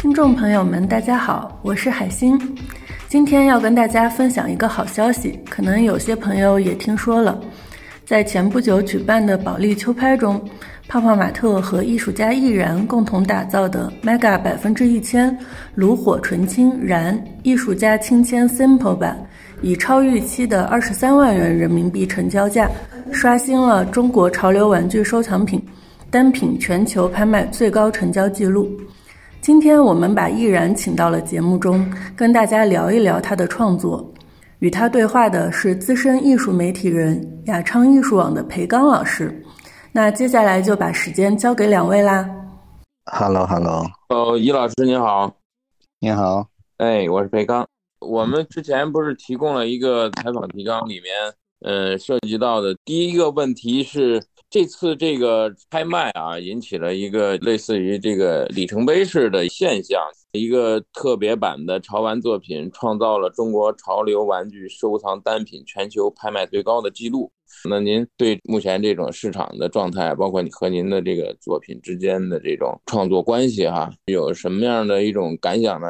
听众朋友们，大家好，我是海星，今天要跟大家分享一个好消息，可能有些朋友也听说了，在前不久举办的保利秋拍中，泡泡玛特和艺术家易燃共同打造的 Mega 百分之一千炉火纯青燃艺术家亲签 Simple 版，以超预期的二十三万元人民币成交价，刷新了中国潮流玩具收藏品。单品全球拍卖最高成交记录。今天我们把易然请到了节目中，跟大家聊一聊他的创作。与他对话的是资深艺术媒体人雅昌艺术网的裴刚老师。那接下来就把时间交给两位啦。Hello，Hello，哦，易老师您好，您好，哎，我是裴刚。我们之前不是提供了一个采访提纲，里面呃涉及到的第一个问题是。这次这个拍卖啊，引起了一个类似于这个里程碑式的现象。一个特别版的潮玩作品创造了中国潮流玩具收藏单品全球拍卖最高的记录。那您对目前这种市场的状态，包括你和您的这个作品之间的这种创作关系，哈，有什么样的一种感想呢？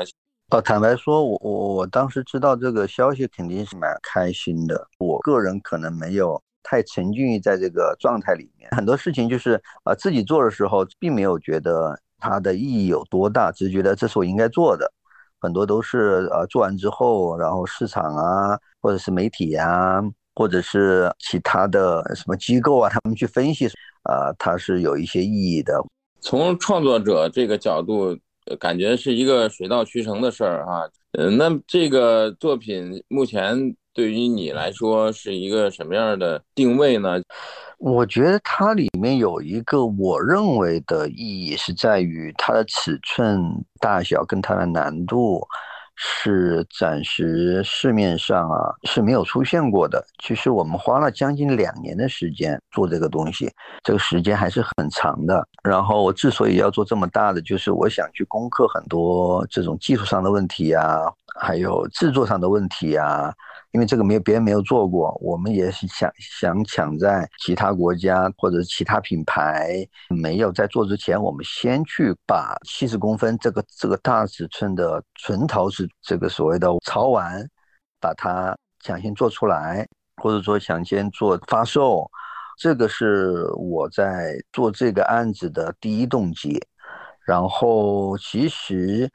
哦，坦白说，我我我当时知道这个消息，肯定是蛮开心的。我个人可能没有。太沉浸于在这个状态里面，很多事情就是啊，自己做的时候并没有觉得它的意义有多大，只是觉得这是我应该做的。很多都是呃做完之后，然后市场啊，或者是媒体呀，或者是其他的什么机构啊，他们去分析，啊，它是有一些意义的。从创作者这个角度，感觉是一个水到渠成的事儿哈。嗯，那这个作品目前。对于你来说是一个什么样的定位呢？我觉得它里面有一个我认为的意义是在于它的尺寸大小跟它的难度是暂时市面上啊是没有出现过的。其实我们花了将近两年的时间做这个东西，这个时间还是很长的。然后我之所以要做这么大的，就是我想去攻克很多这种技术上的问题啊，还有制作上的问题啊。因为这个没有别人没有做过，我们也是想想抢在其他国家或者其他品牌没有在做之前，我们先去把七十公分这个这个大尺寸的纯陶瓷这个所谓的潮玩，把它抢先做出来，或者说抢先做发售，这个是我在做这个案子的第一动机。然后其实。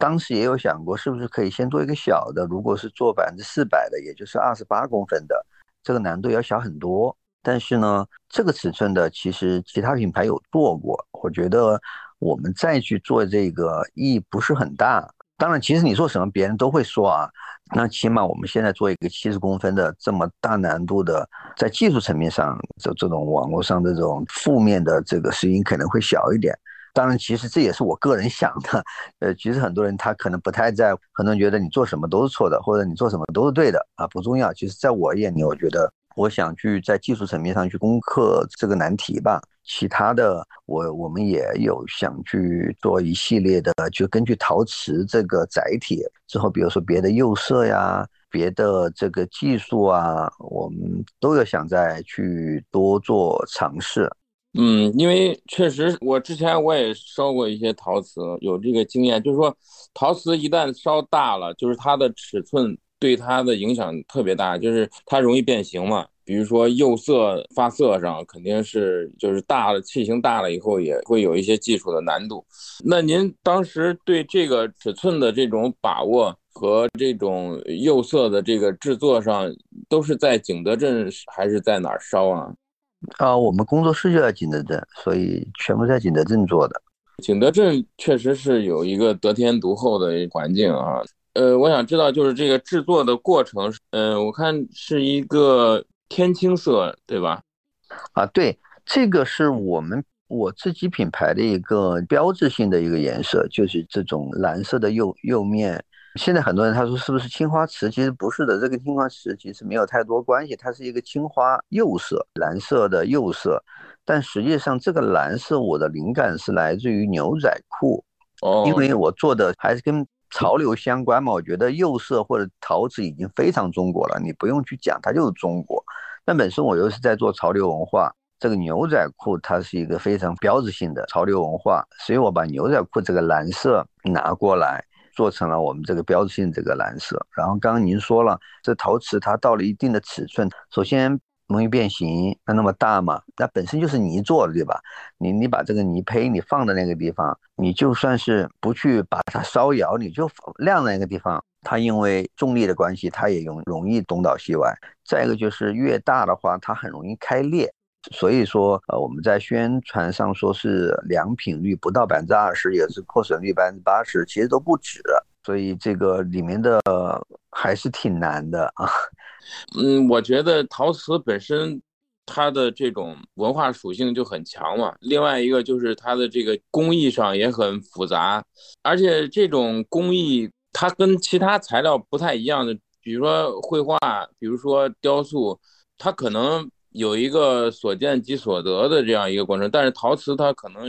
当时也有想过，是不是可以先做一个小的？如果是做百分之四百的，也就是二十八公分的，这个难度要小很多。但是呢，这个尺寸的其实其他品牌有做过，我觉得我们再去做这个意义不是很大。当然，其实你做什么别人都会说啊，那起码我们现在做一个七十公分的这么大难度的，在技术层面上，这这种网络上这种负面的这个声音可能会小一点。当然，其实这也是我个人想的。呃，其实很多人他可能不太在，很多人觉得你做什么都是错的，或者你做什么都是对的啊，不重要。其实，在我眼里，我觉得我想去在技术层面上去攻克这个难题吧。其他的，我我们也有想去做一系列的，就根据陶瓷这个载体之后，比如说别的釉色呀，别的这个技术啊，我们都有想再去多做尝试。嗯，因为确实，我之前我也烧过一些陶瓷，有这个经验，就是说，陶瓷一旦烧大了，就是它的尺寸对它的影响特别大，就是它容易变形嘛。比如说釉色发色上，肯定是就是大了，器型大了以后也会有一些技术的难度。那您当时对这个尺寸的这种把握和这种釉色的这个制作上，都是在景德镇还是在哪儿烧啊？啊，我们工作室就在景德镇，所以全部在景德镇做的。景德镇确实是有一个得天独厚的环境啊。呃，我想知道就是这个制作的过程，嗯，我看是一个天青色，对吧？啊，对，这个是我们我自己品牌的一个标志性的一个颜色，就是这种蓝色的釉釉面。现在很多人他说是不是青花瓷？其实不是的，这个青花瓷其实没有太多关系，它是一个青花釉色，蓝色的釉色。但实际上这个蓝色我的灵感是来自于牛仔裤，哦，因为我做的还是跟潮流相关嘛。我觉得釉色或者陶瓷已经非常中国了，你不用去讲它就是中国。但本身我又是在做潮流文化，这个牛仔裤它是一个非常标志性的潮流文化，所以我把牛仔裤这个蓝色拿过来，做成了我们这个标志性这个蓝色。然后刚刚您说了，这陶瓷它到了一定的尺寸，首先容易变形，它那么大嘛，那本身就是泥做的，对吧？你你把这个泥胚你放在那个地方，你就算是不去把它烧窑，你就晾在那个地方，它因为重力的关系，它也容容易东倒西歪。再一个就是越大的话，它很容易开裂。所以说，呃，我们在宣传上说是良品率不到百分之二十，也是破损率百分之八十，其实都不止。所以这个里面的还是挺难的啊。嗯，我觉得陶瓷本身它的这种文化属性就很强嘛。另外一个就是它的这个工艺上也很复杂，而且这种工艺它跟其他材料不太一样的，比如说绘画，比如说雕塑，它可能。有一个所见即所得的这样一个过程，但是陶瓷它可能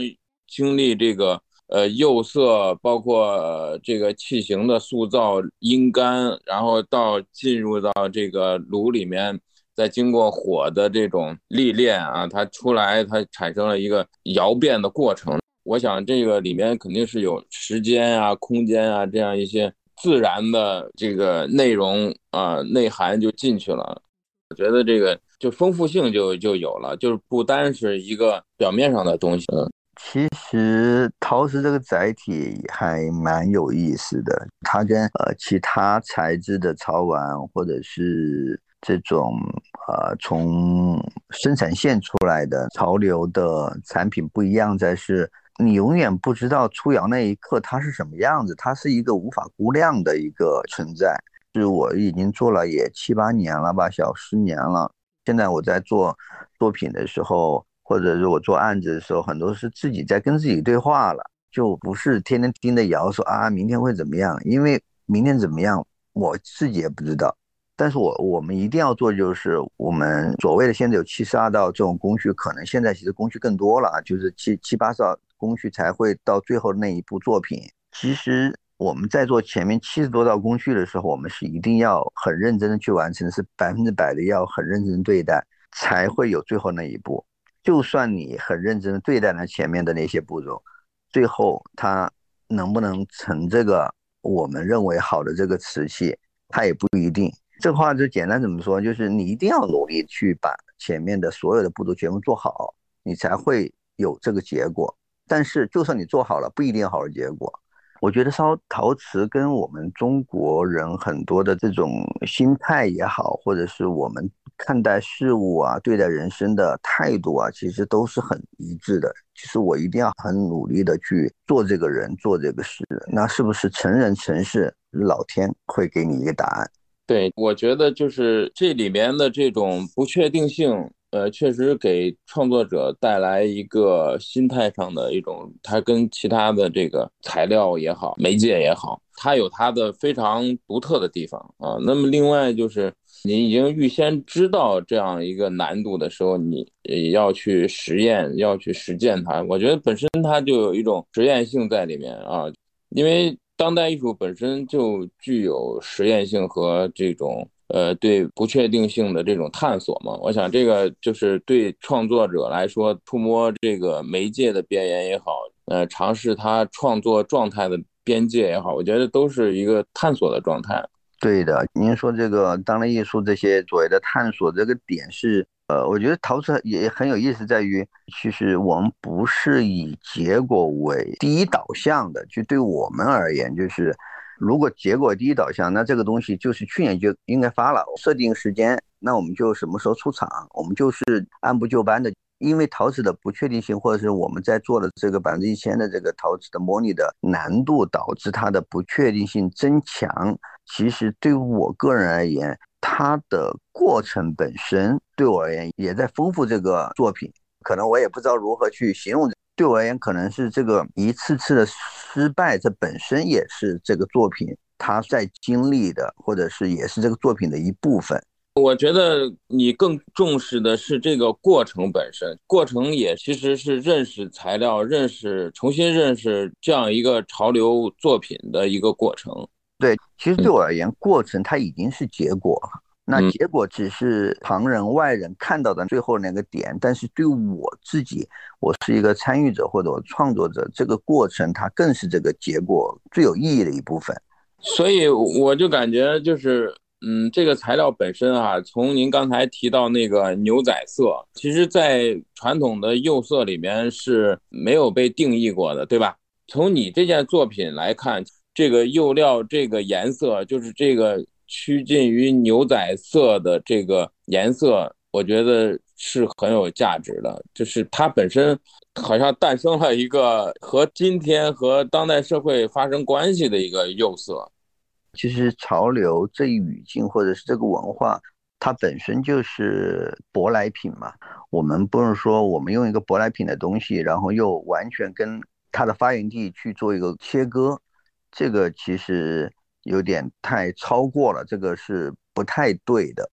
经历这个呃釉色，包括这个器型的塑造、阴干，然后到进入到这个炉里面，再经过火的这种历练啊，它出来它产生了一个窑变的过程。我想这个里面肯定是有时间啊、空间啊这样一些自然的这个内容啊内涵就进去了。我觉得这个。就丰富性就就有了，就是不单是一个表面上的东西。其实陶瓷这个载体还蛮有意思的，它跟呃其他材质的潮玩或者是这种呃从生产线出来的潮流的产品不一样，在是你永远不知道出窑那一刻它是什么样子，它是一个无法估量的一个存在。是我已经做了也七八年了吧，小十年了。现在我在做作品的时候，或者是我做案子的时候，很多是自己在跟自己对话了，就不是天天盯着窑说啊，明天会怎么样？因为明天怎么样，我自己也不知道。但是我我们一定要做，就是我们所谓的现在有七十二道这种工序，可能现在其实工序更多了，就是七七八十道工序才会到最后那一步作品。其实。我们在做前面七十多道工序的时候，我们是一定要很认真的去完成，是百分之百的要很认真对待，才会有最后那一步。就算你很认真的对待了前面的那些步骤，最后它能不能成这个我们认为好的这个瓷器，它也不一定。这话就简单怎么说，就是你一定要努力去把前面的所有的步骤全部做好，你才会有这个结果。但是就算你做好了，不一定好的结果。我觉得烧陶瓷跟我们中国人很多的这种心态也好，或者是我们看待事物啊、对待人生的态度啊，其实都是很一致的。其实我一定要很努力的去做这个人、做这个事，那是不是成人成事，老天会给你一个答案？对，我觉得就是这里面的这种不确定性。呃，确实给创作者带来一个心态上的一种，它跟其他的这个材料也好，媒介也好，它有它的非常独特的地方啊。那么另外就是，你已经预先知道这样一个难度的时候，你要去实验，要去实践它。我觉得本身它就有一种实验性在里面啊，因为当代艺术本身就具有实验性和这种。呃，对不确定性的这种探索嘛，我想这个就是对创作者来说，触摸这个媒介的边缘也好，呃，尝试他创作状态的边界也好，我觉得都是一个探索的状态。对的，您说这个当代艺术这些所谓的探索这个点是，呃，我觉得陶瓷也很有意思，在于其实我们不是以结果为第一导向的，就对我们而言就是。如果结果第一导向，那这个东西就是去年就应该发了，设定时间，那我们就什么时候出厂，我们就是按部就班的。因为陶瓷的不确定性，或者是我们在做的这个百分之一千的这个陶瓷的模拟的难度，导致它的不确定性增强。其实对我个人而言，它的过程本身对我而言也在丰富这个作品。可能我也不知道如何去形容。对我而言，可能是这个一次次的失败，这本身也是这个作品它在经历的，或者是也是这个作品的一部分。我觉得你更重视的是这个过程本身，过程也其实是认识材料、认识、重新认识这样一个潮流作品的一个过程。对，其实对我而言，过程它已经是结果了。那结果只是旁人外人看到的最后那个点，但是对我自己，我是一个参与者或者我创作者，这个过程它更是这个结果最有意义的一部分。所以我就感觉就是，嗯，这个材料本身啊，从您刚才提到那个牛仔色，其实在传统的釉色里面是没有被定义过的，对吧？从你这件作品来看，这个釉料这个颜色就是这个。趋近于牛仔色的这个颜色，我觉得是很有价值的。就是它本身好像诞生了一个和今天和当代社会发生关系的一个釉色。其实潮流这一语境或者是这个文化，它本身就是舶来品嘛。我们不是说我们用一个舶来品的东西，然后又完全跟它的发源地去做一个切割，这个其实。有点太超过了，这个是不太对的。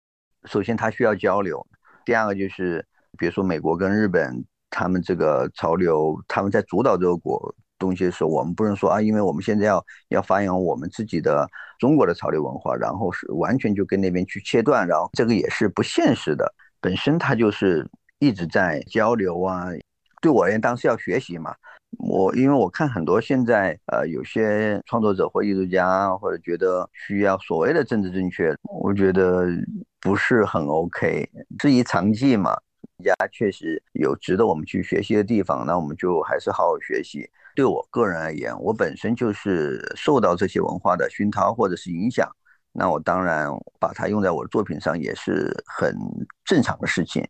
首先，它需要交流；第二个就是，比如说美国跟日本，他们这个潮流，他们在主导这个国东西的时候，我们不能说啊，因为我们现在要要发扬我们自己的中国的潮流文化，然后是完全就跟那边去切断，然后这个也是不现实的。本身它就是一直在交流啊。对我而言，当时要学习嘛。我因为我看很多现在呃有些创作者或艺术家或者觉得需要所谓的政治正确，我觉得不是很 OK。至于长技嘛，人家确实有值得我们去学习的地方，那我们就还是好好学习。对我个人而言，我本身就是受到这些文化的熏陶或者是影响，那我当然把它用在我的作品上也是很正常的事情。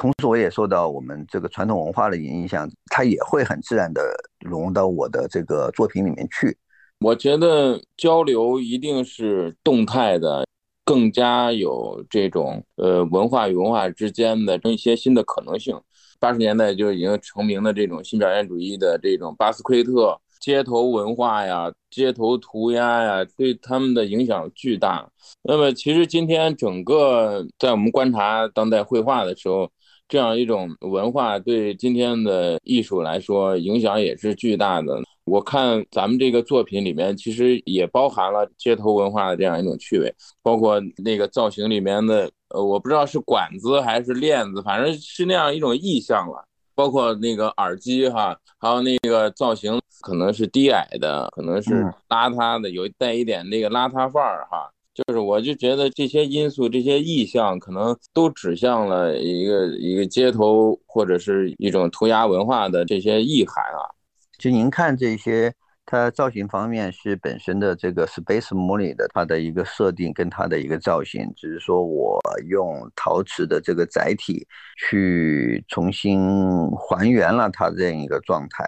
同时，我也受到我们这个传统文化的影响，它也会很自然的融入到我的这个作品里面去。我觉得交流一定是动态的，更加有这种呃文化与文化之间的一些新的可能性。八十年代就已经成名的这种新表现主义的这种巴斯奎特街头文化呀、街头涂鸦呀，对他们的影响巨大。那么，其实今天整个在我们观察当代绘画的时候，这样一种文化对今天的艺术来说影响也是巨大的。我看咱们这个作品里面，其实也包含了街头文化的这样一种趣味，包括那个造型里面的，呃，我不知道是管子还是链子，反正是那样一种意象了。包括那个耳机哈，还有那个造型，可能是低矮的，可能是邋遢的，有带一点那个邋遢范儿哈。就是，我就觉得这些因素、这些意象，可能都指向了一个一个街头或者是一种涂鸦文化的这些意涵啊。就您看这些，它造型方面是本身的这个 Space m o n e 的它的一个设定跟它的一个造型，只是说我用陶瓷的这个载体去重新还原了它这样一个状态。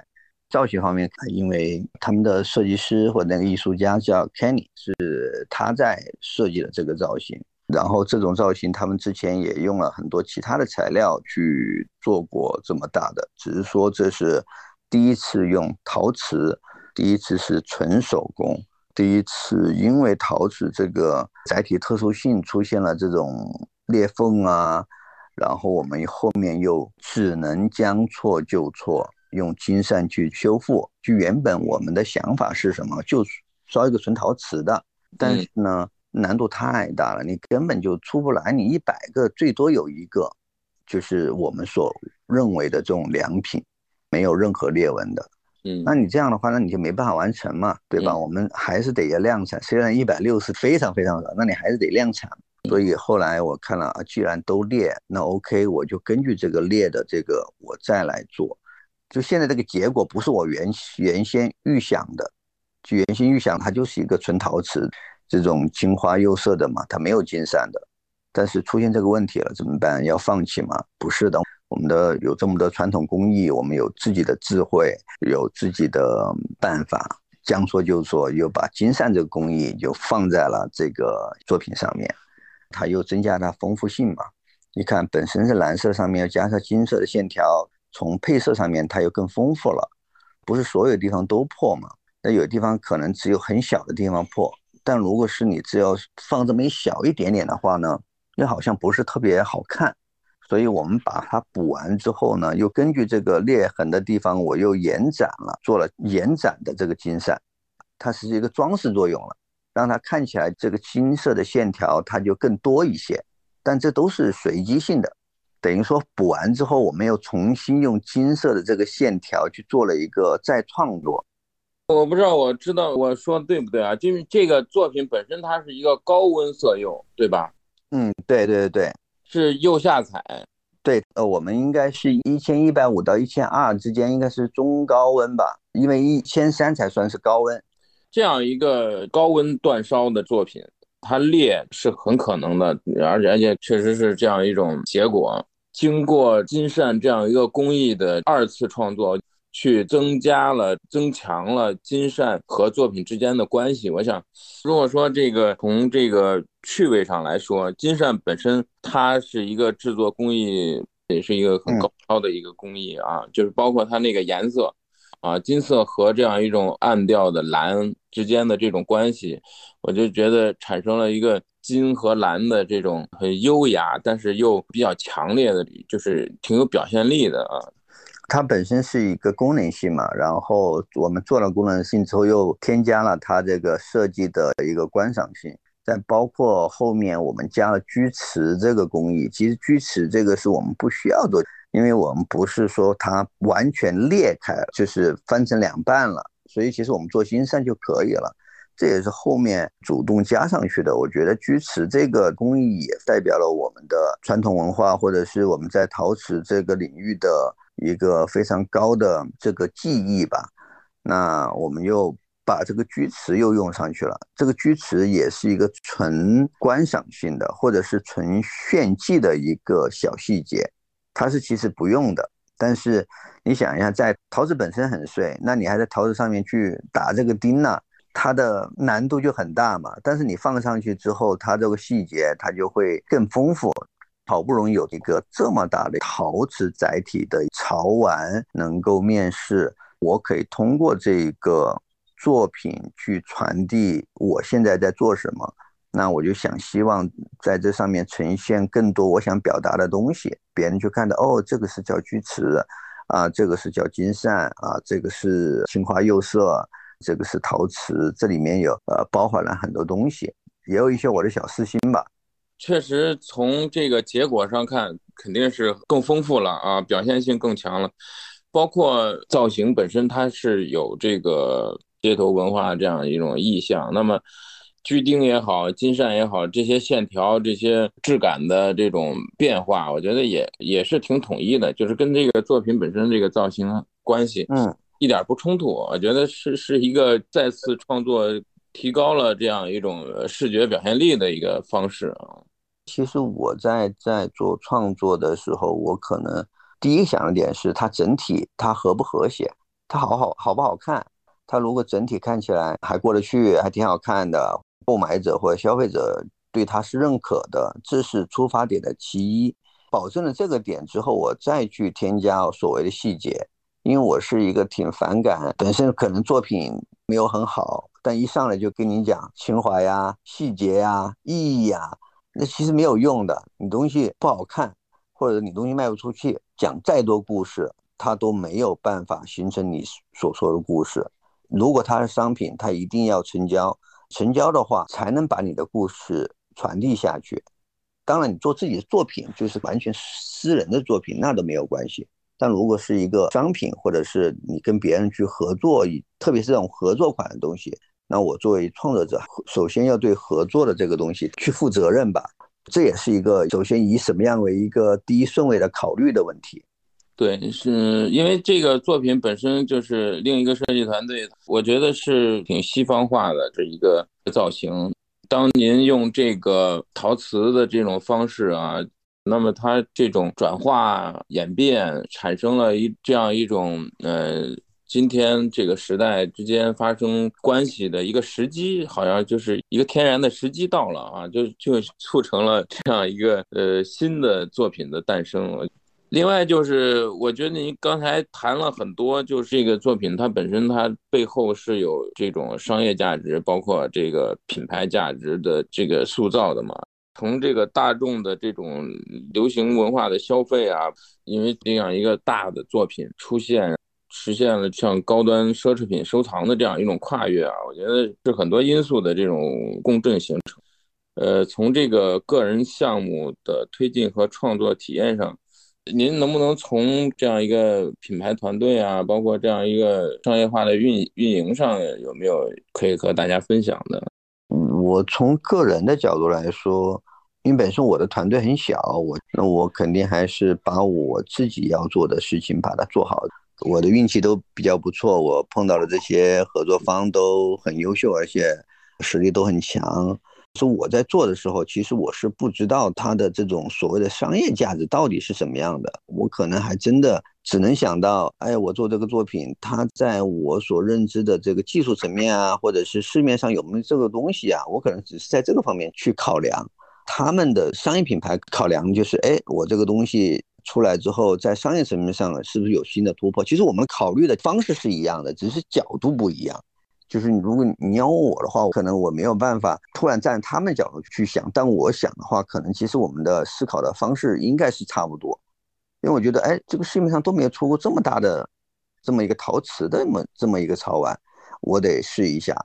造型方面，因为他们的设计师或者那个艺术家叫 Kenny，是他在设计的这个造型。然后这种造型，他们之前也用了很多其他的材料去做过这么大的，只是说这是第一次用陶瓷，第一次是纯手工，第一次因为陶瓷这个载体特殊性出现了这种裂缝啊，然后我们后面又只能将错就错。用金扇去修复，就原本我们的想法是什么？就烧一个纯陶瓷的，但是呢，难度太大了，你根本就出不来。你一百个最多有一个，就是我们所认为的这种良品，没有任何裂纹的。嗯，那你这样的话，那你就没办法完成嘛，对吧？我们还是得要量产。虽然一百六是非常非常少，那你还是得量产。所以后来我看了啊，既然都裂，那 OK，我就根据这个裂的这个，我再来做。就现在这个结果不是我原原先预想的，就原先预想它就是一个纯陶瓷这种金花釉色的嘛，它没有金闪的。但是出现这个问题了怎么办？要放弃吗？不是的，我们的有这么多传统工艺，我们有自己的智慧，有自己的办法，将错就错，又把金闪这个工艺就放在了这个作品上面，它又增加它丰富性嘛。你看本身是蓝色，上面要加上金色的线条。从配色上面，它又更丰富了，不是所有地方都破嘛？那有地方可能只有很小的地方破，但如果是你只要放这么一小一点点的话呢，又好像不是特别好看。所以我们把它补完之后呢，又根据这个裂痕的地方，我又延展了，做了延展的这个金闪，它是一个装饰作用了。让它看起来这个金色的线条它就更多一些。但这都是随机性的，等于说补完之后，我们又重新用金色的这个线条去做了一个再创作。我不知道，我知道我说对不对啊？就是这个作品本身它是一个高温色釉，对吧？嗯，对对对对，是釉下彩。对，呃，我们应该是一千一百五到一千二之间，应该是中高温吧？因为一千三才算是高温。这样一个高温煅烧的作品。它裂是很可能的，而且而且确实是这样一种结果。经过金善这样一个工艺的二次创作，去增加了、增强了金善和作品之间的关系。我想，如果说这个从这个趣味上来说，金善本身它是一个制作工艺，也是一个很高超的一个工艺啊，就是包括它那个颜色。啊，金色和这样一种暗调的蓝之间的这种关系，我就觉得产生了一个金和蓝的这种很优雅，但是又比较强烈的，就是挺有表现力的啊。它本身是一个功能性嘛，然后我们做了功能性之后，又添加了它这个设计的一个观赏性，再包括后面我们加了锯齿这个工艺，其实锯齿这个是我们不需要做。因为我们不是说它完全裂开，就是分成两半了，所以其实我们做金扇就可以了。这也是后面主动加上去的。我觉得锯齿这个工艺也代表了我们的传统文化，或者是我们在陶瓷这个领域的一个非常高的这个技艺吧。那我们又把这个锯齿又用上去了。这个锯齿也是一个纯观赏性的，或者是纯炫技的一个小细节。它是其实不用的，但是你想一下，在陶瓷本身很碎，那你还在陶瓷上面去打这个钉呢，它的难度就很大嘛。但是你放上去之后，它这个细节它就会更丰富。好不容易有一个这么大的陶瓷载体的潮玩能够面世，我可以通过这个作品去传递我现在在做什么。那我就想希望在这上面呈现更多我想表达的东西，别人就看到哦，这个是叫锯齿，啊，这个是叫金扇，啊，这个是青花釉色，这个是陶瓷，这里面有呃包含了很多东西，也有一些我的小私心吧。确实，从这个结果上看，肯定是更丰富了啊，表现性更强了，包括造型本身它是有这个街头文化这样一种意象，那么。锯钉也好，金扇也好，这些线条、这些质感的这种变化，我觉得也也是挺统一的，就是跟这个作品本身这个造型关系，嗯，一点不冲突。我觉得是是一个再次创作，提高了这样一种视觉表现力的一个方式啊。其实我在在做创作的时候，我可能第一想的点是它整体它和不和谐，它好好好不好看？它如果整体看起来还过得去，还挺好看的。购买者或者消费者对它是认可的，这是出发点的其一。保证了这个点之后，我再去添加所谓的细节。因为我是一个挺反感，本身可能作品没有很好，但一上来就跟你讲情怀呀、细节呀、意义呀，那其实没有用的。你东西不好看，或者你东西卖不出去，讲再多故事，它都没有办法形成你所说的故事。如果它是商品，它一定要成交。成交的话，才能把你的故事传递下去。当然，你做自己的作品，就是完全私人的作品，那都没有关系。但如果是一个商品，或者是你跟别人去合作，特别是这种合作款的东西，那我作为创作者，首先要对合作的这个东西去负责任吧。这也是一个首先以什么样为一个第一顺位的考虑的问题。对，是因为这个作品本身就是另一个设计团队，我觉得是挺西方化的这一个造型。当您用这个陶瓷的这种方式啊，那么它这种转化演变产生了一这样一种呃，今天这个时代之间发生关系的一个时机，好像就是一个天然的时机到了啊，就就促成了这样一个呃新的作品的诞生。另外就是，我觉得您刚才谈了很多，就是这个作品它本身它背后是有这种商业价值，包括这个品牌价值的这个塑造的嘛。从这个大众的这种流行文化的消费啊，因为这样一个大的作品出现，实现了像高端奢侈品收藏的这样一种跨越啊，我觉得是很多因素的这种共振形成。呃，从这个个人项目的推进和创作体验上，您能不能从这样一个品牌团队啊，包括这样一个商业化的运运营上，有没有可以和大家分享的？我从个人的角度来说，因为本身我的团队很小，我那我肯定还是把我自己要做的事情把它做好。我的运气都比较不错，我碰到的这些合作方都很优秀，而且实力都很强。是我在做的时候，其实我是不知道它的这种所谓的商业价值到底是什么样的。我可能还真的只能想到，哎，我做这个作品，它在我所认知的这个技术层面啊，或者是市面上有没有这个东西啊，我可能只是在这个方面去考量。他们的商业品牌考量就是，哎，我这个东西出来之后，在商业层面上是不是有新的突破？其实我们考虑的方式是一样的，只是角度不一样。就是你，如果你要问我的话，可能我没有办法突然站他们角度去想。但我想的话，可能其实我们的思考的方式应该是差不多。因为我觉得，哎，这个市面上都没有出过这么大的这么一个陶瓷的这么这么一个槽碗，我得试一下。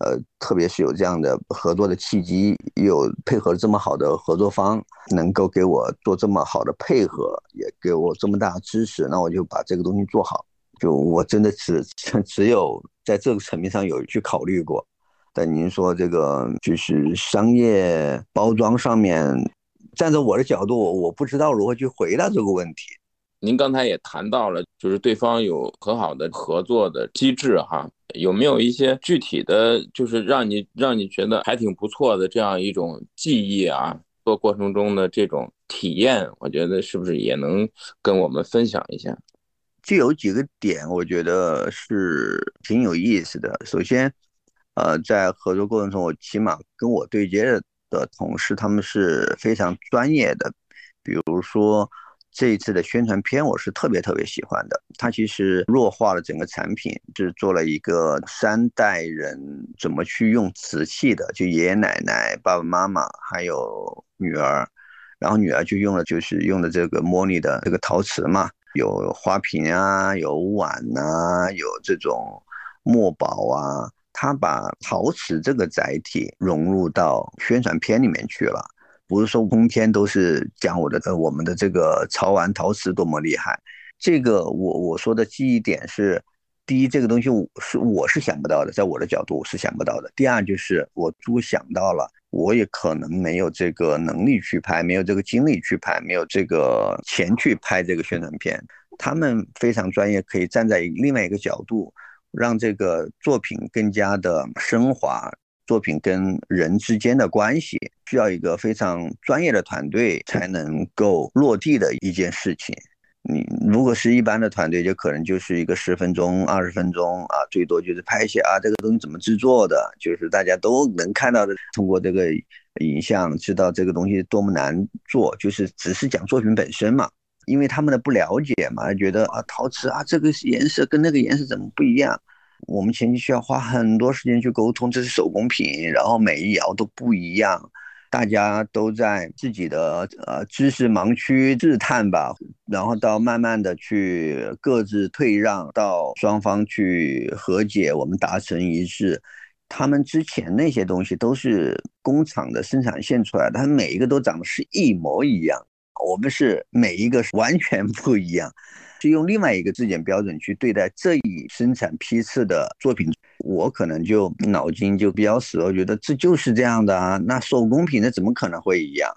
呃，特别是有这样的合作的契机，有配合这么好的合作方，能够给我做这么好的配合，也给我这么大的支持，那我就把这个东西做好。就我真的只只有在这个层面上有去考虑过，但您说这个就是商业包装上面，站在我的角度，我不知道如何去回答这个问题。您刚才也谈到了，就是对方有很好的合作的机制哈，有没有一些具体的，就是让你让你觉得还挺不错的这样一种记忆啊？做过程中的这种体验，我觉得是不是也能跟我们分享一下？就有几个点，我觉得是挺有意思的。首先，呃，在合作过程中，我起码跟我对接的的同事，他们是非常专业的。比如说这一次的宣传片，我是特别特别喜欢的。它其实弱化了整个产品，就是做了一个三代人怎么去用瓷器的，就爷爷奶奶、爸爸妈妈还有女儿，然后女儿就用了就是用的这个茉莉的这个陶瓷嘛。有花瓶啊，有碗呐，有这种墨宝啊，他把陶瓷这个载体融入到宣传片里面去了。不是说通篇都是讲我的呃我们的这个潮玩陶瓷多么厉害，这个我我说的记忆点是，第一这个东西我是我是想不到的，在我的角度我是想不到的。第二就是我如果想到了。我也可能没有这个能力去拍，没有这个精力去拍，没有这个钱去拍这个宣传片。他们非常专业，可以站在另外一个角度，让这个作品更加的升华。作品跟人之间的关系，需要一个非常专业的团队才能够落地的一件事情。你如果是一般的团队，就可能就是一个十分钟、二十分钟啊，最多就是拍一些啊，这个东西怎么制作的，就是大家都能看到的。通过这个影像，知道这个东西多么难做，就是只是讲作品本身嘛。因为他们的不了解嘛，觉得啊，陶瓷啊，这个颜色跟那个颜色怎么不一样？我们前期需要花很多时间去沟通，这是手工品，然后每一窑都不一样。大家都在自己的呃知识盲区自探吧，然后到慢慢的去各自退让，到双方去和解，我们达成一致。他们之前那些东西都是工厂的生产线出来的，他们每一个都长得是一模一样，我们是每一个完全不一样。是用另外一个质检标准去对待这一生产批次的作品，我可能就脑筋就比较死，我觉得这就是这样的啊。那手工品那怎么可能会一样？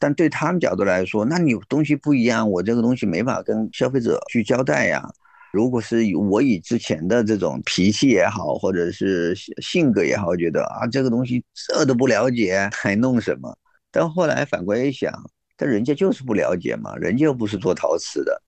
但对他们角度来说，那你东西不一样，我这个东西没法跟消费者去交代呀。如果是我以之前的这种脾气也好，或者是性格也好，觉得啊这个东西这都不了解，还弄什么？但后来反过来一想，但人家就是不了解嘛，人家又不是做陶瓷的。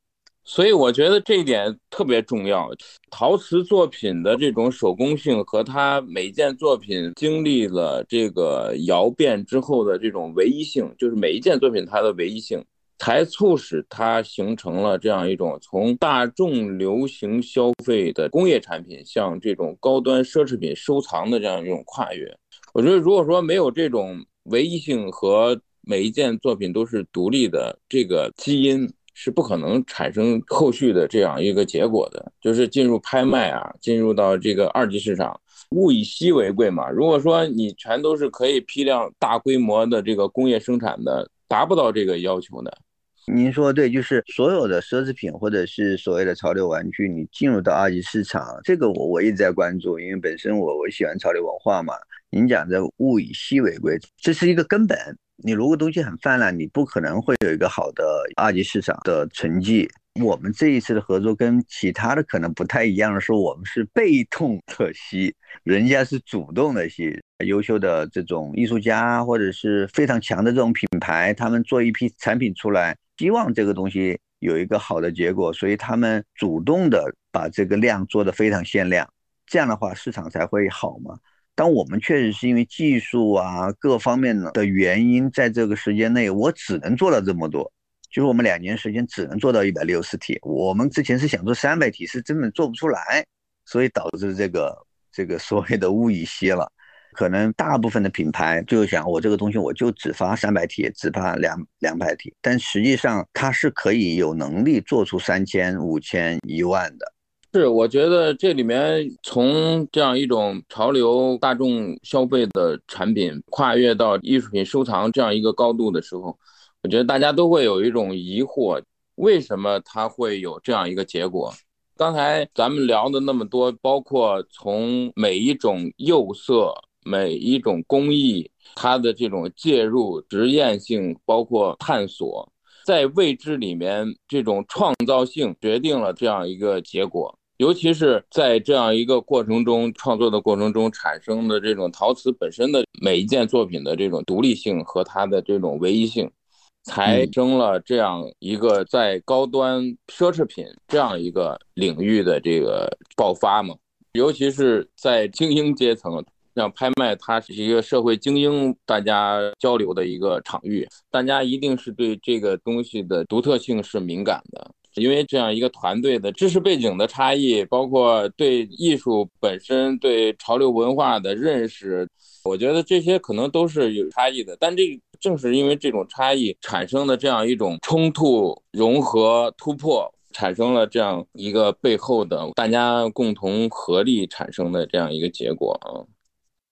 所以我觉得这一点特别重要。陶瓷作品的这种手工性和它每件作品经历了这个窑变之后的这种唯一性，就是每一件作品它的唯一性，才促使它形成了这样一种从大众流行消费的工业产品向这种高端奢侈品收藏的这样一种跨越。我觉得如果说没有这种唯一性和每一件作品都是独立的这个基因。是不可能产生后续的这样一个结果的，就是进入拍卖啊，进入到这个二级市场，物以稀为贵嘛。如果说你全都是可以批量大规模的这个工业生产的，达不到这个要求的。您说对，就是所有的奢侈品或者是所谓的潮流玩具，你进入到二级市场，这个我我一直在关注，因为本身我我喜欢潮流文化嘛。您讲的物以稀为贵，这是一个根本。你如果东西很泛滥，你不可能会有一个好的二级市场的成绩。我们这一次的合作跟其他的可能不太一样的是，我们是被动的吸，人家是主动的吸。优秀的这种艺术家或者是非常强的这种品牌，他们做一批产品出来，希望这个东西有一个好的结果，所以他们主动的把这个量做得非常限量，这样的话市场才会好嘛。但我们确实是因为技术啊各方面的原因，在这个时间内，我只能做到这么多，就是我们两年时间只能做到一百六十体。我们之前是想做三百体，是根本做不出来，所以导致这个这个所谓的物以稀了。可能大部分的品牌就想，我这个东西我就只发三百体，只发两两百体，但实际上它是可以有能力做出三千、五千、一万的。是，我觉得这里面从这样一种潮流、大众消费的产品跨越到艺术品收藏这样一个高度的时候，我觉得大家都会有一种疑惑：为什么它会有这样一个结果？刚才咱们聊的那么多，包括从每一种釉色、每一种工艺，它的这种介入、实验性，包括探索，在未知里面这种创造性决定了这样一个结果。尤其是在这样一个过程中，创作的过程中产生的这种陶瓷本身的每一件作品的这种独立性和它的这种唯一性，才生了这样一个在高端奢侈品这样一个领域的这个爆发嘛。尤其是在精英阶层，像拍卖，它是一个社会精英大家交流的一个场域，大家一定是对这个东西的独特性是敏感的。因为这样一个团队的知识背景的差异，包括对艺术本身、对潮流文化的认识，我觉得这些可能都是有差异的。但这正是因为这种差异产生的这样一种冲突、融合、突破，产生了这样一个背后的大家共同合力产生的这样一个结果啊。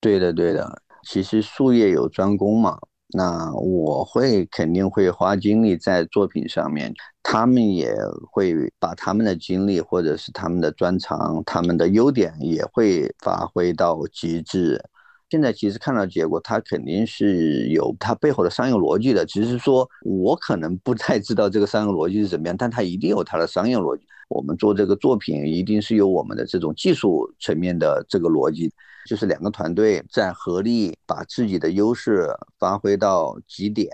对的，对的，其实术业有专攻嘛。那我会肯定会花精力在作品上面，他们也会把他们的精力或者是他们的专长、他们的优点也会发挥到极致。现在其实看到结果，它肯定是有它背后的商业逻辑的，只是说我可能不太知道这个商业逻辑是怎么样，但它一定有它的商业逻辑。我们做这个作品，一定是有我们的这种技术层面的这个逻辑。就是两个团队在合力把自己的优势发挥到极点，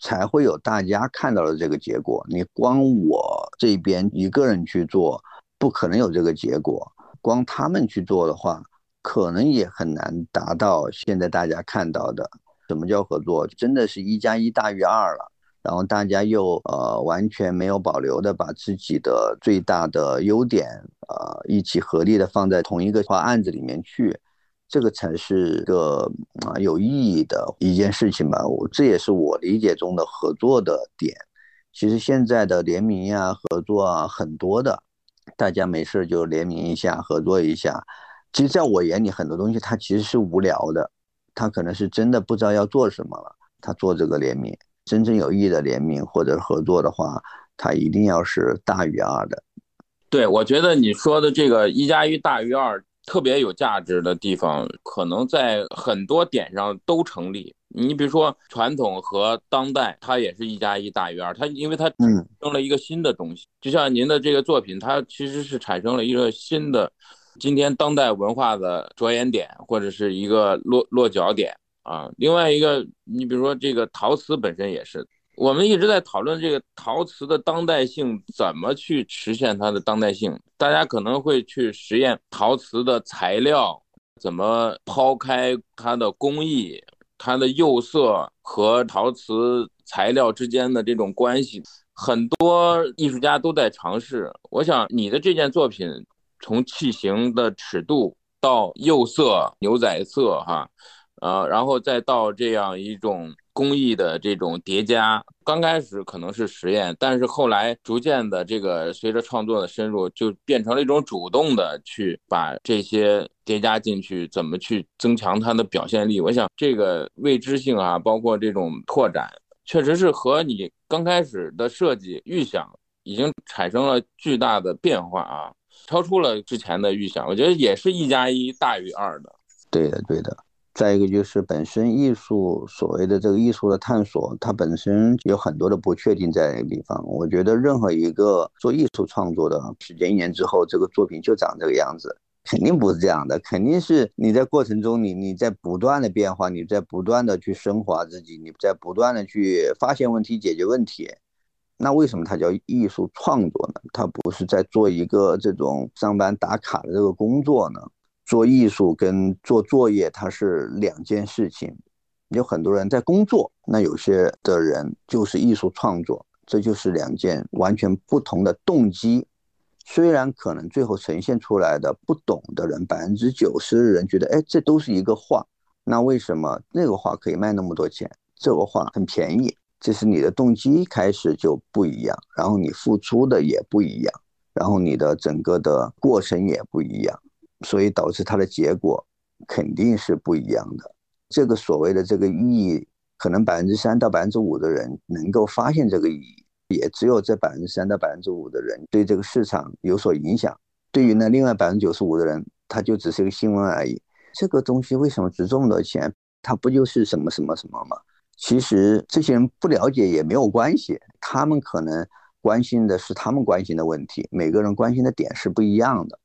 才会有大家看到的这个结果。你光我这边一个人去做，不可能有这个结果。光他们去做的话，可能也很难达到现在大家看到的。什么叫合作？真的是一加一大于二了。然后大家又呃完全没有保留的把自己的最大的优点呃一起合力的放在同一个画案子里面去。这个才是个啊有意义的一件事情吧，我这也是我理解中的合作的点。其实现在的联名呀、合作啊很多的，大家没事就联名一下、合作一下。其实在我眼里，很多东西它其实是无聊的，他可能是真的不知道要做什么了，他做这个联名。真正有意义的联名或者合作的话，它一定要是大于二的。对，我觉得你说的这个一加一大于二。特别有价值的地方，可能在很多点上都成立。你比如说，传统和当代，它也是一加一大于二。它因为它生了一个新的东西，就像您的这个作品，它其实是产生了一个新的今天当代文化的着眼点，或者是一个落落脚点啊。另外一个，你比如说这个陶瓷本身也是。我们一直在讨论这个陶瓷的当代性怎么去实现它的当代性。大家可能会去实验陶瓷的材料，怎么抛开它的工艺、它的釉色和陶瓷材料之间的这种关系。很多艺术家都在尝试。我想你的这件作品，从器型的尺度到釉色、牛仔色，哈，呃，然后再到这样一种。工艺的这种叠加。刚开始可能是实验，但是后来逐渐的这个随着创作的深入，就变成了一种主动的去把这些叠加进去，怎么去增强它的表现力。我想这个未知性啊，包括这种拓展，确实是和你刚开始的设计预想已经产生了巨大的变化啊，超出了之前的预想。我觉得也是一加一大于二的。对的，对的。再一个就是本身艺术所谓的这个艺术的探索，它本身有很多的不确定在那个地方。我觉得任何一个做艺术创作的，时间一年之后，这个作品就长这个样子，肯定不是这样的。肯定是你在过程中，你你在不断的变化，你在不断的去升华自己，你在不断的去发现问题、解决问题。那为什么它叫艺术创作呢？它不是在做一个这种上班打卡的这个工作呢？做艺术跟做作业，它是两件事情。有很多人在工作，那有些的人就是艺术创作，这就是两件完全不同的动机。虽然可能最后呈现出来的不懂的人，百分之九十的人觉得，哎，这都是一个画，那为什么那个画可以卖那么多钱？这个画很便宜，这是你的动机开始就不一样，然后你付出的也不一样，然后你的整个的过程也不一样。所以导致它的结果肯定是不一样的。这个所谓的这个意义，可能百分之三到百分之五的人能够发现这个意义，也只有这百分之三到百分之五的人对这个市场有所影响。对于那另外百分之九十五的人，他就只是一个新闻而已。这个东西为什么值这么多钱？它不就是什么什么什么吗？其实这些人不了解也没有关系，他们可能关心的是他们关心的问题，每个人关心的点是不一样的。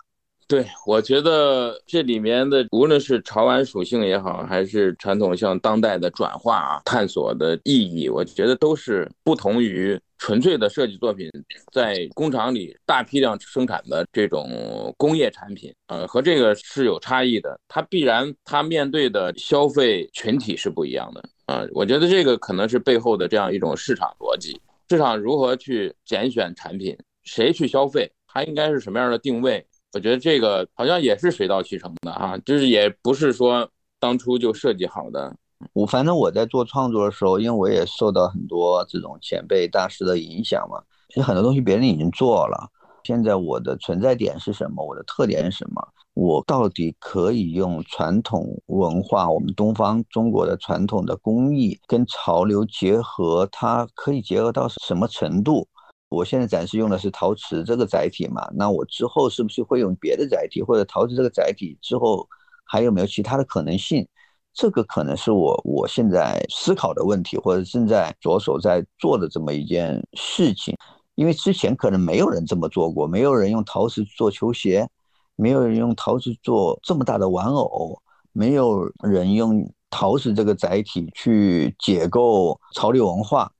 对，我觉得这里面的无论是潮玩属性也好，还是传统向当代的转化啊、探索的意义，我觉得都是不同于纯粹的设计作品在工厂里大批量生产的这种工业产品，呃，和这个是有差异的。它必然它面对的消费群体是不一样的啊。我觉得这个可能是背后的这样一种市场逻辑，市场如何去拣选产品，谁去消费，它应该是什么样的定位。我觉得这个好像也是水到渠成的啊，就是也不是说当初就设计好的。我反正我在做创作的时候，因为我也受到很多这种前辈大师的影响嘛，其实很多东西别人已经做了。现在我的存在点是什么？我的特点是什么？我到底可以用传统文化，我们东方中国的传统的工艺跟潮流结合，它可以结合到什么程度？我现在暂时用的是陶瓷这个载体嘛，那我之后是不是会用别的载体，或者陶瓷这个载体之后还有没有其他的可能性？这个可能是我我现在思考的问题，或者正在着手在做的这么一件事情。因为之前可能没有人这么做过，没有人用陶瓷做球鞋，没有人用陶瓷做这么大的玩偶，没有人用陶瓷这个载体去解构潮流文化。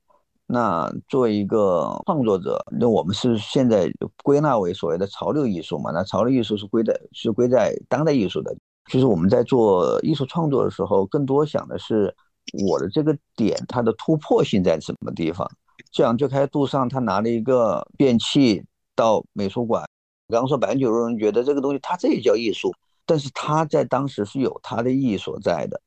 那作为一个创作者，那我们是现在归纳为所谓的潮流艺术嘛？那潮流艺术是归在是归在当代艺术的。就是我们在做艺术创作的时候，更多想的是我的这个点它的突破性在什么地方。这样就开始杜尚他拿了一个便器到美术馆，刚刚说百分之九十人觉得这个东西他这也叫艺术，但是他在当时是有他的意义所在的。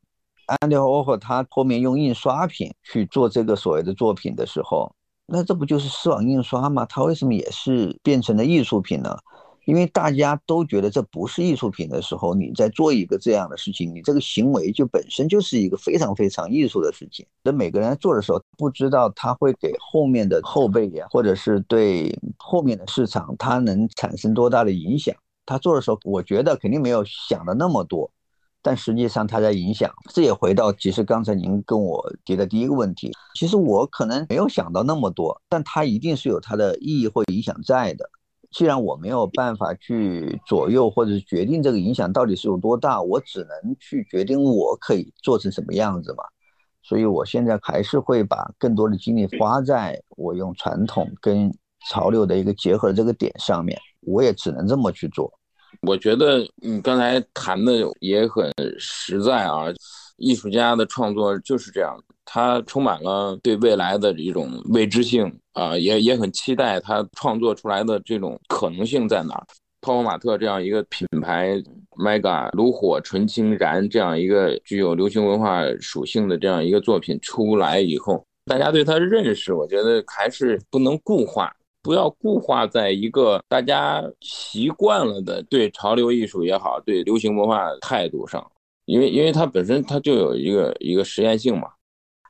安迪沃霍他后面用印刷品去做这个所谓的作品的时候，那这不就是丝网印刷吗？它为什么也是变成了艺术品呢？因为大家都觉得这不是艺术品的时候，你在做一个这样的事情，你这个行为就本身就是一个非常非常艺术的事情。那每个人在做的时候，不知道他会给后面的后辈呀，或者是对后面的市场，它能产生多大的影响。他做的时候，我觉得肯定没有想的那么多。但实际上，它在影响。这也回到，其实刚才您跟我提的第一个问题，其实我可能没有想到那么多，但它一定是有它的意义或影响在的。既然我没有办法去左右或者是决定这个影响到底是有多大，我只能去决定我可以做成什么样子嘛。所以我现在还是会把更多的精力花在我用传统跟潮流的一个结合这个点上面。我也只能这么去做。我觉得你刚才谈的也很实在啊，艺术家的创作就是这样，他充满了对未来的这种未知性啊，也也很期待他创作出来的这种可能性在哪儿。泡泡玛特这样一个品牌，Mega 炉火纯青燃这样一个具有流行文化属性的这样一个作品出来以后，大家对它的认识，我觉得还是不能固化，不要固化在一个大家习惯了的对潮流艺术也好，对流行文化态度上，因为因为它本身它就有一个一个实验性嘛。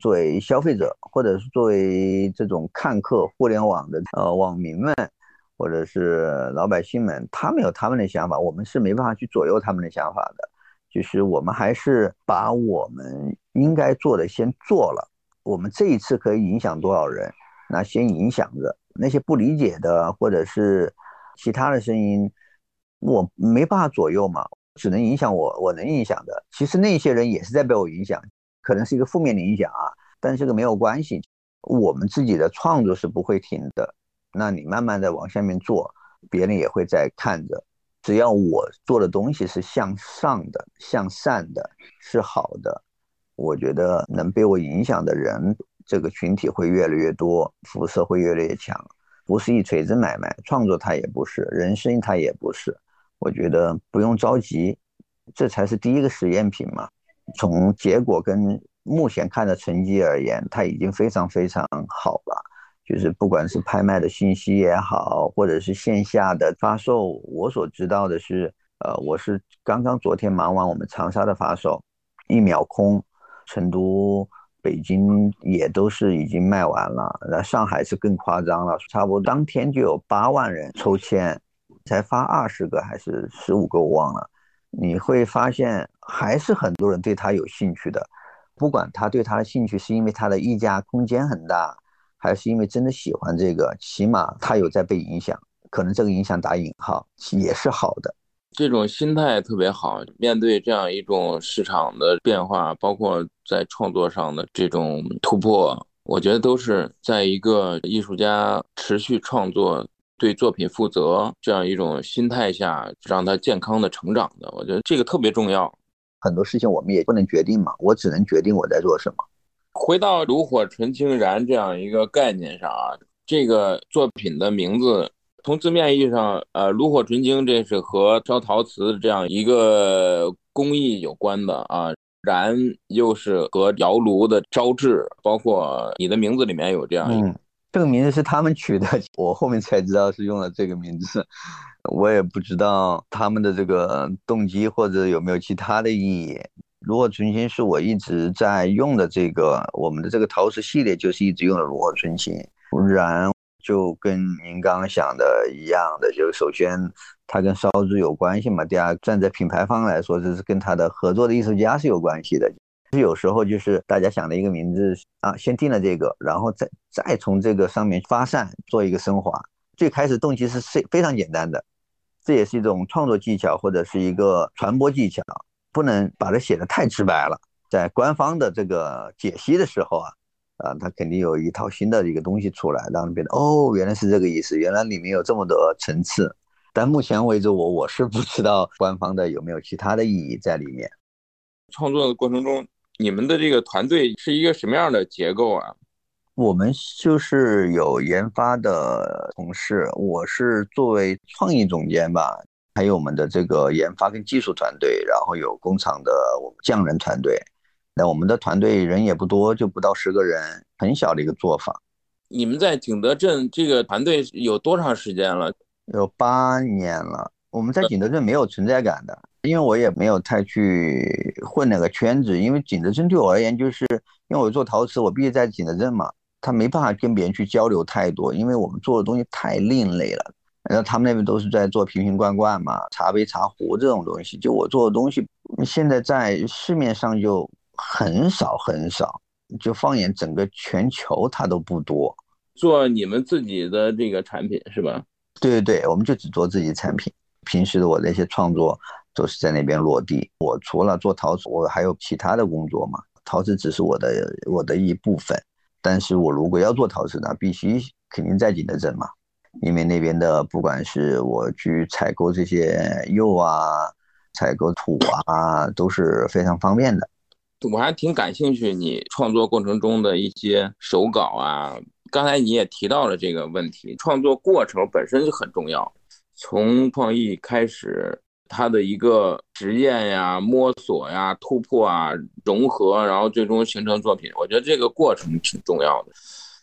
作为消费者，或者是作为这种看客，互联网的呃网民们，或者是老百姓们，他们有他们的想法，我们是没办法去左右他们的想法的。就是我们还是把我们应该做的先做了。我们这一次可以影响多少人，那先影响着那些不理解的，或者是其他的声音，我没办法左右嘛，只能影响我我能影响的。其实那些人也是在被我影响。可能是一个负面的影响啊，但这个没有关系，我们自己的创作是不会停的。那你慢慢的往下面做，别人也会在看着。只要我做的东西是向上的、向善的、是好的，我觉得能被我影响的人，这个群体会越来越多，辐射会越来越强。不是一锤子买卖，创作它也不是，人生它也不是。我觉得不用着急，这才是第一个实验品嘛。从结果跟目前看的成绩而言，它已经非常非常好了。就是不管是拍卖的信息也好，或者是线下的发售，我所知道的是，呃，我是刚刚昨天忙完我们长沙的发售，一秒空，成都、北京也都是已经卖完了。那上海是更夸张了，差不多当天就有八万人抽签，才发二十个还是十五个，我忘了。你会发现，还是很多人对他有兴趣的，不管他对他的兴趣是因为他的溢价空间很大，还是因为真的喜欢这个，起码他有在被影响，可能这个影响打引号也是好的。这种心态特别好，面对这样一种市场的变化，包括在创作上的这种突破，我觉得都是在一个艺术家持续创作。对作品负责这样一种心态下，让他健康的成长的，我觉得这个特别重要。很多事情我们也不能决定嘛，我只能决定我在做什么。回到炉火纯青燃这样一个概念上啊，这个作品的名字从字面意义上，呃，炉火纯青这是和烧陶瓷这样一个工艺有关的啊，燃又是和窑炉的招制，包括你的名字里面有这样一个。这个名字是他们取的，我后面才知道是用了这个名字，我也不知道他们的这个动机或者有没有其他的意义。炉火纯青是我一直在用的这个，我们的这个陶瓷系列就是一直用的炉火纯青。然就跟您刚刚想的一样的，就是首先它跟烧制有关系嘛，第二站在品牌方来说，这是跟他的合作的艺术家是有关系的。是有时候就是大家想的一个名字啊，先定了这个，然后再再从这个上面发散做一个升华。最开始动机是非非常简单的，这也是一种创作技巧或者是一个传播技巧，不能把它写的太直白了。在官方的这个解析的时候啊，啊，它肯定有一套新的一个东西出来，让别人哦，原来是这个意思，原来里面有这么多层次。但目前为止，我我是不知道官方的有没有其他的意义在里面。创作的过程中。你们的这个团队是一个什么样的结构啊？我们就是有研发的同事，我是作为创意总监吧，还有我们的这个研发跟技术团队，然后有工厂的匠人团队。那我们的团队人也不多，就不到十个人，很小的一个作坊。你们在景德镇这个团队有多长时间了？有八年了。我们在景德镇没有存在感的。因为我也没有太去混那个圈子，因为景德镇对我而言，就是因为我做陶瓷，我必须在景德镇嘛，他没办法跟别人去交流太多，因为我们做的东西太另类了。然后他们那边都是在做瓶瓶罐罐嘛，茶杯茶壶这种东西，就我做的东西，现在在市面上就很少很少，就放眼整个全球，它都不多。做你们自己的这个产品是吧？对对对，我们就只做自己产品，平时的我那些创作。都是在那边落地。我除了做陶瓷，我还有其他的工作嘛。陶瓷只是我的我的一部分，但是我如果要做陶瓷呢，必须肯定在景德镇嘛，因为那边的不管是我去采购这些釉啊、采购土啊，都是非常方便的。我还挺感兴趣你创作过程中的一些手稿啊。刚才你也提到了这个问题，创作过程本身就很重要，从创意开始。它的一个实验呀、摸索呀、突破啊、融合，然后最终形成作品。我觉得这个过程挺重要的。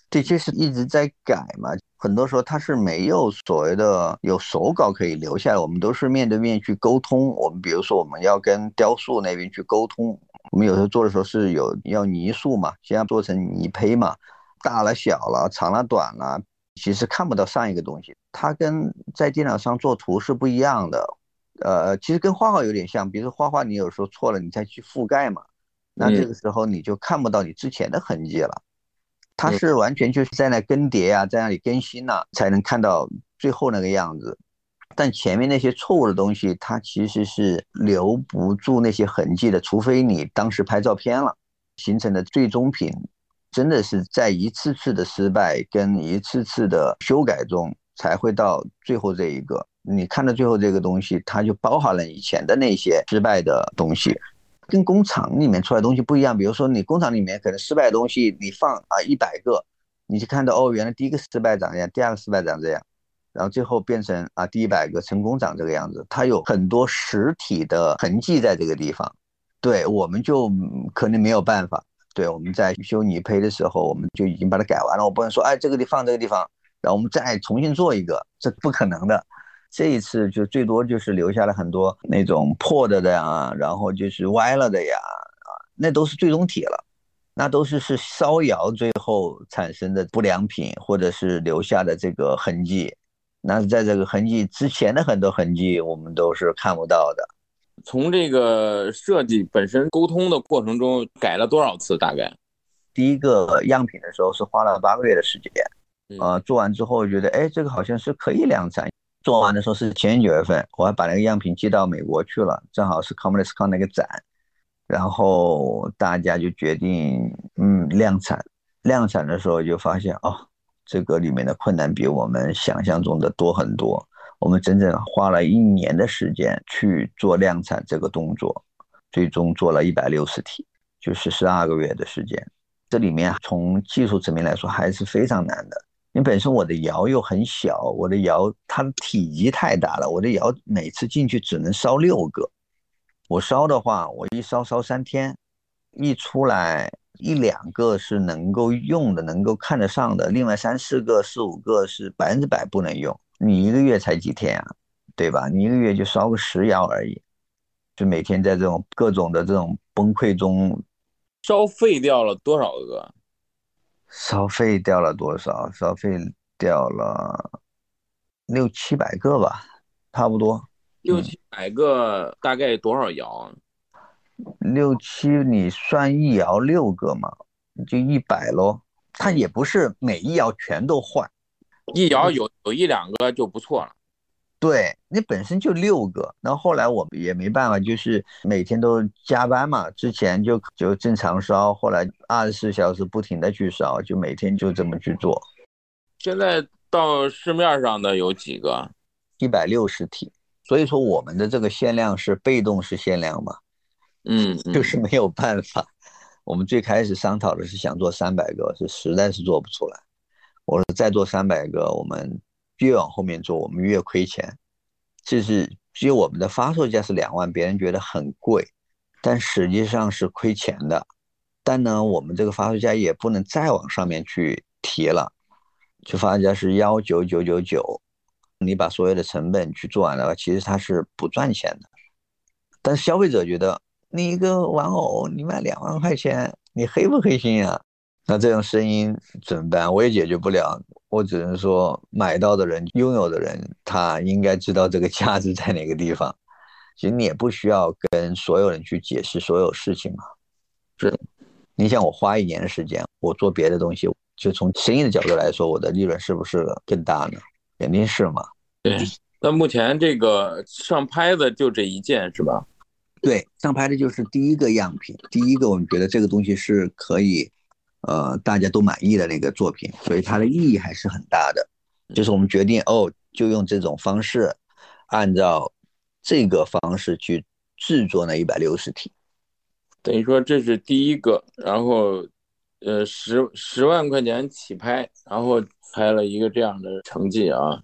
这些是一直在改嘛，很多时候它是没有所谓的有手稿可以留下来，我们都是面对面去沟通。我们比如说我们要跟雕塑那边去沟通，我们有时候做的时候是有要泥塑嘛，先要做成泥胚嘛，大了小了，长了短了，其实看不到上一个东西，它跟在电脑上做图是不一样的。呃，其实跟画画有点像，比如说画画你有时候错了，你再去覆盖嘛，那这个时候你就看不到你之前的痕迹了。它是完全就是在那更迭啊，在那里更新了，才能看到最后那个样子。但前面那些错误的东西，它其实是留不住那些痕迹的，除非你当时拍照片了，形成的最终品，真的是在一次次的失败跟一次次的修改中，才会到最后这一个。你看到最后这个东西，它就包含了以前的那些失败的东西。跟工厂里面出来东西不一样，比如说你工厂里面可能失败的东西，你放啊一百个，你就看到哦，原来第一个失败长这样，第二个失败长这样，然后最后变成啊第一百个成功长这个样子，它有很多实体的痕迹在这个地方，对，我们就可能没有办法，对，我们在修泥胚的时候，我们就已经把它改完了，我不能说哎这个地方这个地方，然后我们再重新做一个，这不可能的。这一次就最多就是留下了很多那种破的的呀，然后就是歪了的呀，啊，那都是最终体了，那都是是烧窑最后产生的不良品，或者是留下的这个痕迹，那在这个痕迹之前的很多痕迹我们都是看不到的。从这个设计本身沟通的过程中改了多少次？大概第一个样品的时候是花了八个月的时间，呃，做完之后觉得哎，这个好像是可以量产。做完的时候是前年九月份，我还把那个样品寄到美国去了，正好是 CommonExCon 那个展，然后大家就决定，嗯，量产。量产的时候就发现，哦，这个里面的困难比我们想象中的多很多。我们整整花了一年的时间去做量产这个动作，最终做了一百六十体，就是十二个月的时间。这里面从技术层面来说还是非常难的。因为本身我的窑又很小，我的窑它的体积太大了，我的窑每次进去只能烧六个，我烧的话，我一烧烧三天，一出来一两个是能够用的，能够看得上的，另外三四个、四五个是百分之百不能用。你一个月才几天啊，对吧？你一个月就烧个十窑而已，就每天在这种各种的这种崩溃中，烧废掉了多少个？烧废掉了多少？烧废掉了六七百个吧，差不多。六七百个大概多少窑？六七，你算一窑六个嘛，就一百喽。它也不是每一窑全都换，一窑有有一两个就不错了。对你本身就六个，那后后来我们也没办法，就是每天都加班嘛。之前就就正常烧，后来二十四小时不停的去烧，就每天就这么去做。现在到市面上的有几个？一百六十体。所以说我们的这个限量是被动式限量嘛？嗯，就是没有办法。我们最开始商讨的是想做三百个，是实在是做不出来。我说再做三百个，我们。越往后面做，我们越亏钱。就是只有我们的发售价是两万，别人觉得很贵，但实际上是亏钱的。但呢，我们这个发售价也不能再往上面去提了，就发售价是幺九九九九。你把所有的成本去做完了，其实它是不赚钱的。但是消费者觉得，你一个玩偶你卖两万块钱，你黑不黑心啊？那这种声音怎么办？我也解决不了。我只能说，买到的人、拥有的人，他应该知道这个价值在哪个地方。其实你也不需要跟所有人去解释所有事情嘛。是，你想我花一年的时间，我做别的东西，就从生意的角度来说，我的利润是不是更大呢？肯定是嘛。对。那目前这个上拍的就这一件是吧？对，上拍的就是第一个样品，第一个我们觉得这个东西是可以。呃，大家都满意的那个作品，所以它的意义还是很大的。就是我们决定哦，就用这种方式，按照这个方式去制作那一百六十题。等于说这是第一个，然后呃十十万块钱起拍，然后拍了一个这样的成绩啊。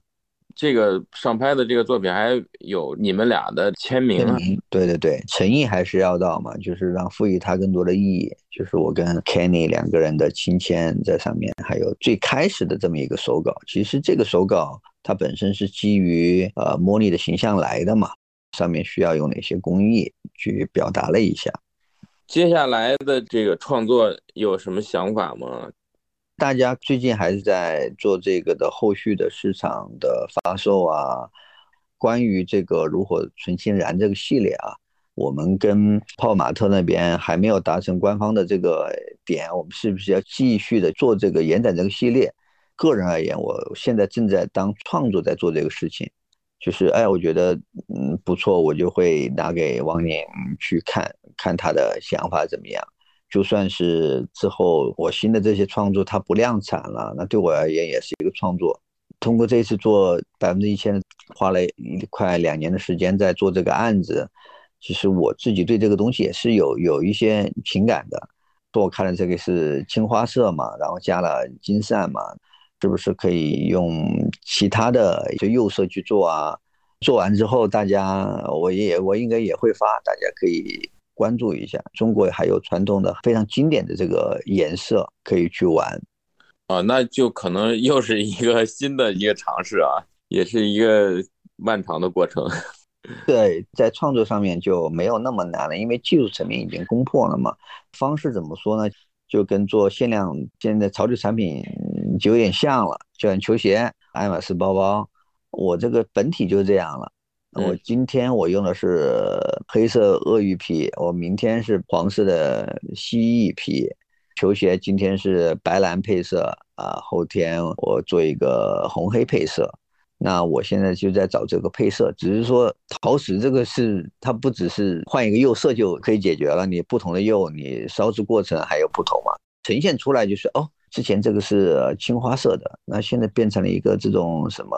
这个上拍的这个作品还有你们俩的签名啊。对对对，诚意还是要到嘛，就是让赋予它更多的意义。就是我跟 Kenny 两个人的亲签在上面，还有最开始的这么一个手稿。其实这个手稿它本身是基于呃莫莉的形象来的嘛，上面需要用哪些工艺去表达了一下。接下来的这个创作有什么想法吗？大家最近还是在做这个的后续的市场的发售啊，关于这个炉火纯青燃这个系列啊，我们跟泡玛特那边还没有达成官方的这个点，我们是不是要继续的做这个延展这个系列？个人而言，我现在正在当创作在做这个事情，就是哎，我觉得嗯不错，我就会拿给王宁去看看他的想法怎么样。就算是之后我新的这些创作它不量产了，那对我而言也是一个创作。通过这次做百分之一千，花了一快两年的时间在做这个案子，其实我自己对这个东西也是有有一些情感的。我看了这个是青花色嘛，然后加了金扇嘛，是不是可以用其他的一些釉色去做啊？做完之后，大家我也我应该也会发，大家可以。关注一下，中国还有传统的非常经典的这个颜色可以去玩，啊，那就可能又是一个新的一个尝试啊，也是一个漫长的过程。对，在创作上面就没有那么难了，因为技术层面已经攻破了嘛。方式怎么说呢？就跟做限量现在潮流产品就有点像了，就像球鞋、爱马仕包包，我这个本体就是这样了。我今天我用的是黑色鳄鱼皮，我明天是黄色的蜥蜴皮。球鞋今天是白蓝配色啊，后天我做一个红黑配色。那我现在就在找这个配色，只是说陶瓷这个是它不只是换一个釉色就可以解决了，你不同的釉，你烧制过程还有不同嘛，呈现出来就是哦，之前这个是青花色的，那现在变成了一个这种什么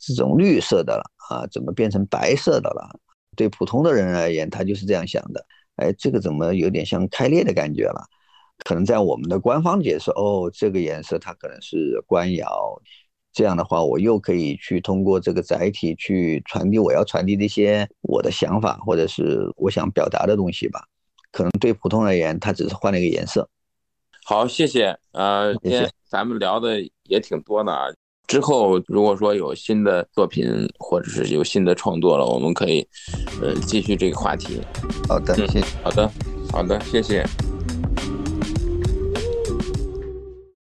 这种绿色的了。啊，怎么变成白色的了？对普通的人而言，他就是这样想的。哎，这个怎么有点像开裂的感觉了？可能在我们的官方解释，哦，这个颜色它可能是官窑。这样的话，我又可以去通过这个载体去传递我要传递的一些我的想法，或者是我想表达的东西吧。可能对普通而言，它只是换了一个颜色。好，谢谢。呃，今天咱们聊的也挺多的啊。之后，如果说有新的作品，或者是有新的创作了，我们可以，呃，继续这个话题。好的，谢谢。好的，好的，谢谢。